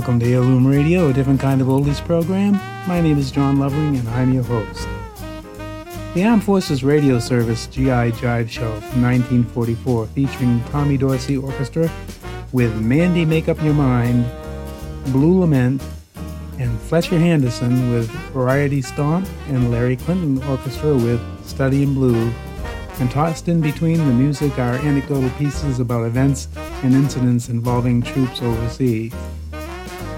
Welcome to Heirloom Radio, a different kind of oldies program. My name is John Lovering, and I'm your host. The Armed Forces Radio Service GI Jive Show from 1944, featuring Tommy Dorsey Orchestra with Mandy Make Up Your Mind, Blue Lament, and Fletcher Henderson with Variety Stomp and Larry Clinton Orchestra with Study in Blue. And tossed in between the music are anecdotal pieces about events and incidents involving troops overseas.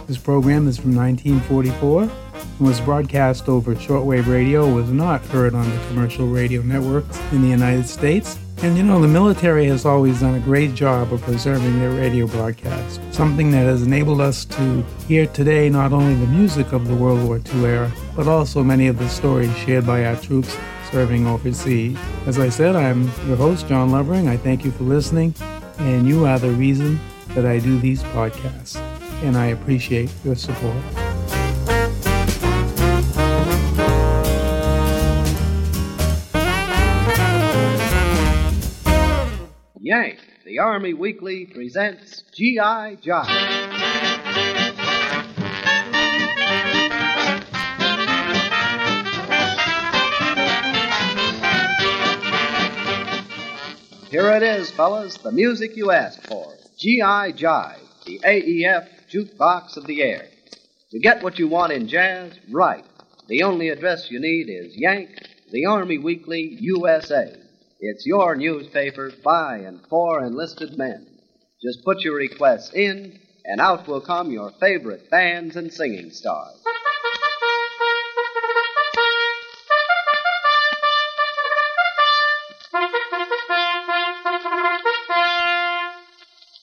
This program is from 1944 and was broadcast over shortwave radio, was not heard on the commercial radio networks in the United States. And you know, the military has always done a great job of preserving their radio broadcast, something that has enabled us to hear today not only the music of the World War II era, but also many of the stories shared by our troops serving overseas. As I said, I'm your host, John Lovering. I thank you for listening, and you are the reason that I do these podcasts and I appreciate your support. Yank, the Army Weekly presents G.I. Jive. Here it is, fellas, the music you asked for. G.I. Jive, the AEF jukebox of the air. To get what you want in jazz, right. The only address you need is Yank, the Army Weekly, USA. It's your newspaper by and for enlisted men. Just put your requests in, and out will come your favorite bands and singing stars.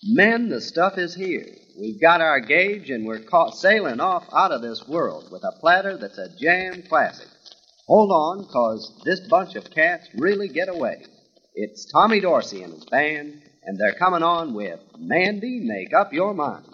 Men, the stuff is here. We've got our gauge and we're caught sailing off out of this world with a platter that's a jam classic. Hold on, cause this bunch of cats really get away. It's Tommy Dorsey and his band, and they're coming on with Mandy Make Up Your Mind.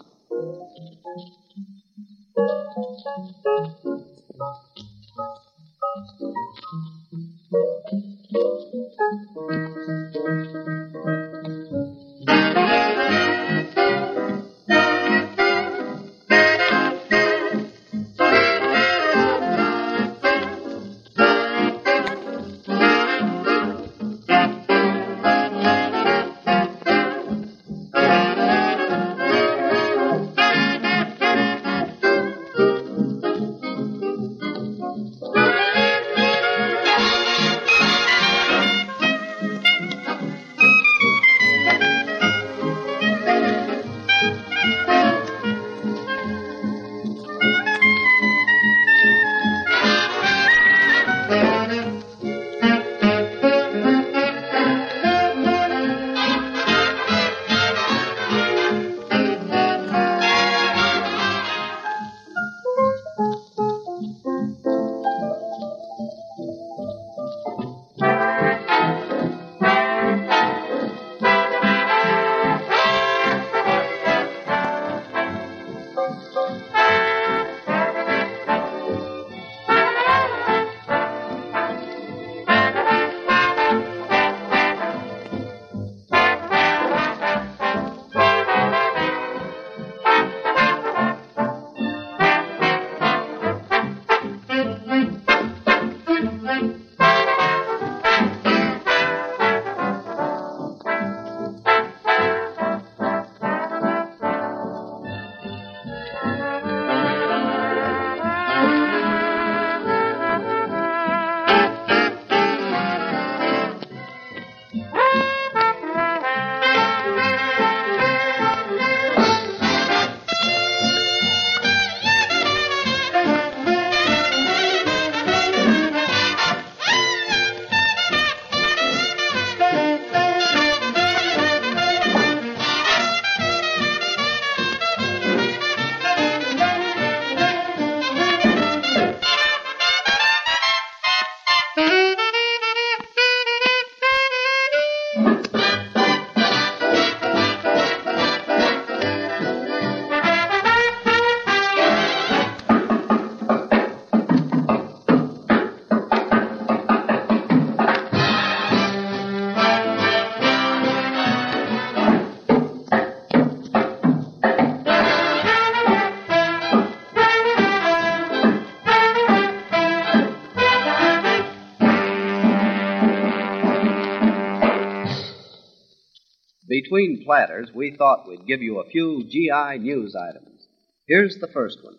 Between platters, we thought we'd give you a few GI news items. Here's the first one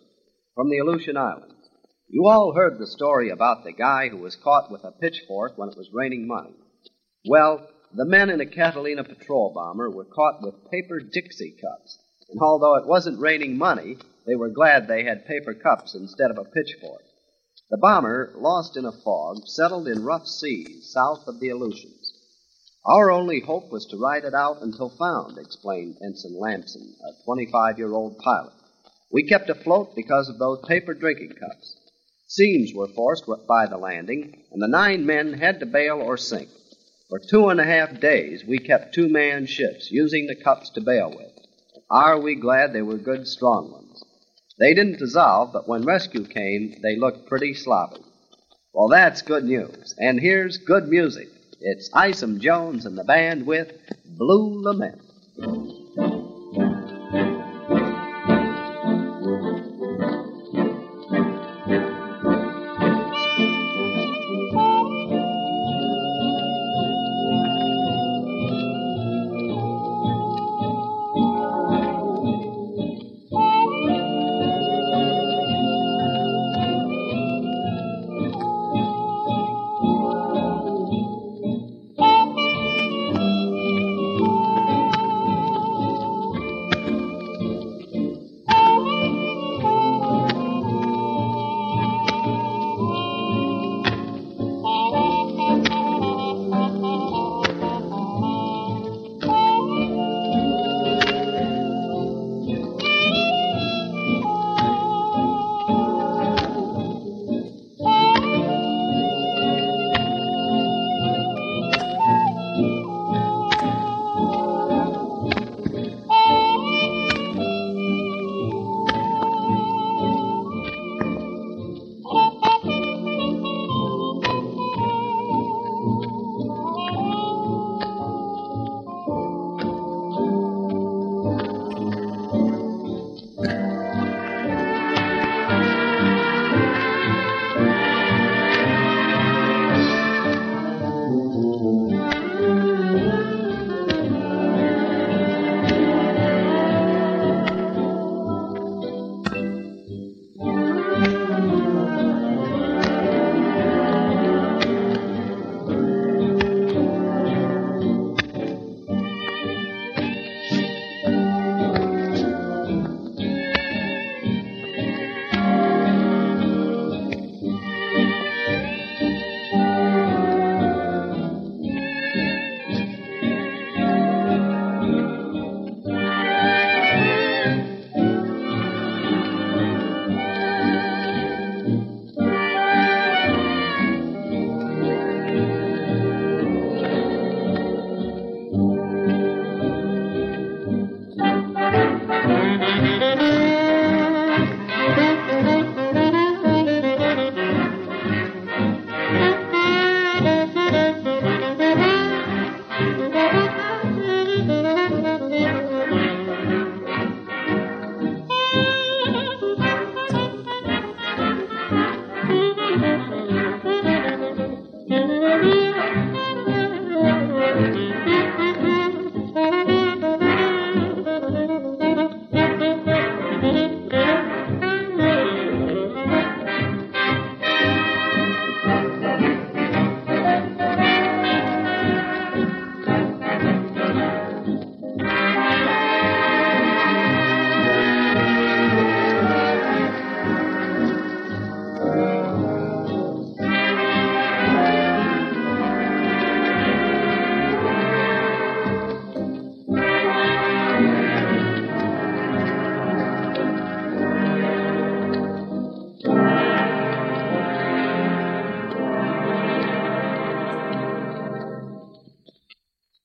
from the Aleutian Islands. You all heard the story about the guy who was caught with a pitchfork when it was raining money. Well, the men in a Catalina patrol bomber were caught with paper Dixie cups. And although it wasn't raining money, they were glad they had paper cups instead of a pitchfork. The bomber, lost in a fog, settled in rough seas south of the Aleutians. Our only hope was to ride it out until found, explained Ensign Lamson, a 25 year old pilot. We kept afloat because of those paper drinking cups. Seams were forced by the landing, and the nine men had to bail or sink. For two and a half days, we kept two man ships, using the cups to bail with. Are we glad they were good, strong ones? They didn't dissolve, but when rescue came, they looked pretty sloppy. Well, that's good news. And here's good music. It's Isham Jones and the band with Blue Lament.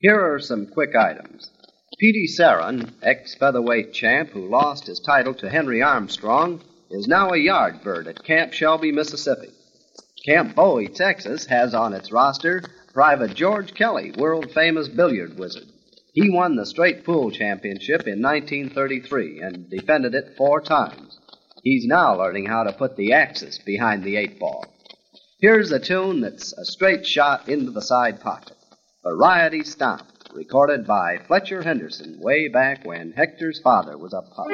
Here are some quick items. Petey Sarron, ex featherweight champ who lost his title to Henry Armstrong, is now a yard bird at Camp Shelby, Mississippi. Camp Bowie, Texas, has on its roster Private George Kelly, world famous billiard wizard. He won the Straight Pool Championship in 1933 and defended it four times. He's now learning how to put the axis behind the eight ball. Here's a tune that's a straight shot into the side pocket. Variety Stomp recorded by Fletcher Henderson way back when Hector's father was a pup.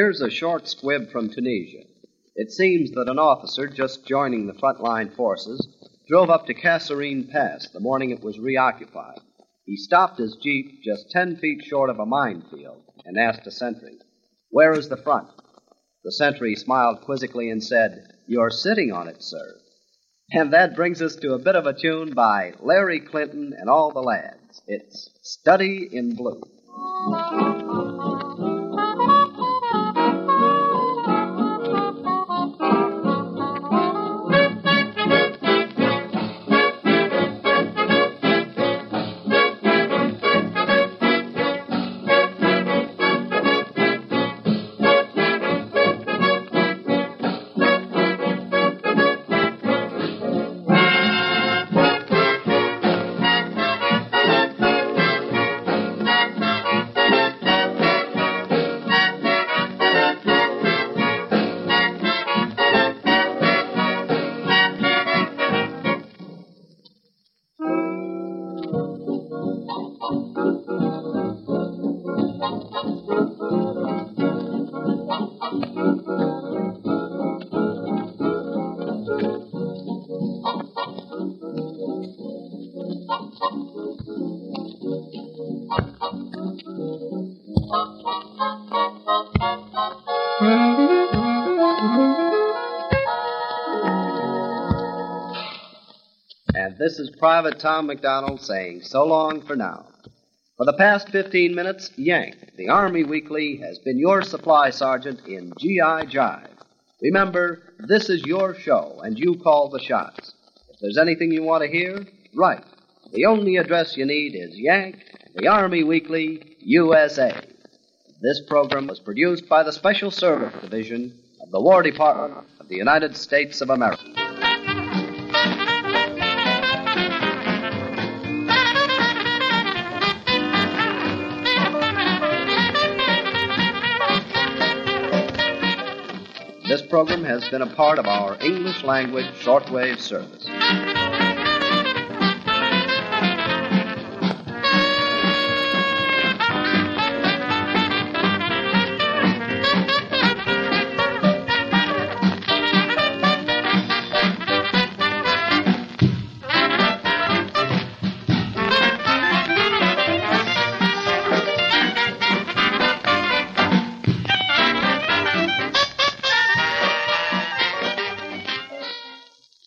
Here's a short squib from Tunisia. It seems that an officer just joining the frontline forces drove up to Kasserine Pass the morning it was reoccupied. He stopped his jeep just ten feet short of a minefield and asked a sentry, Where is the front? The sentry smiled quizzically and said, You're sitting on it, sir. And that brings us to a bit of a tune by Larry Clinton and all the lads. It's Study in Blue. is Private Tom McDonald saying so long for now. For the past 15 minutes, Yank, the Army Weekly, has been your supply sergeant in GI Jive. Remember, this is your show, and you call the shots. If there's anything you want to hear, write. The only address you need is Yank, the Army Weekly, USA. This program was produced by the Special Service Division of the War Department of the United States of America. program has been a part of our English language shortwave service.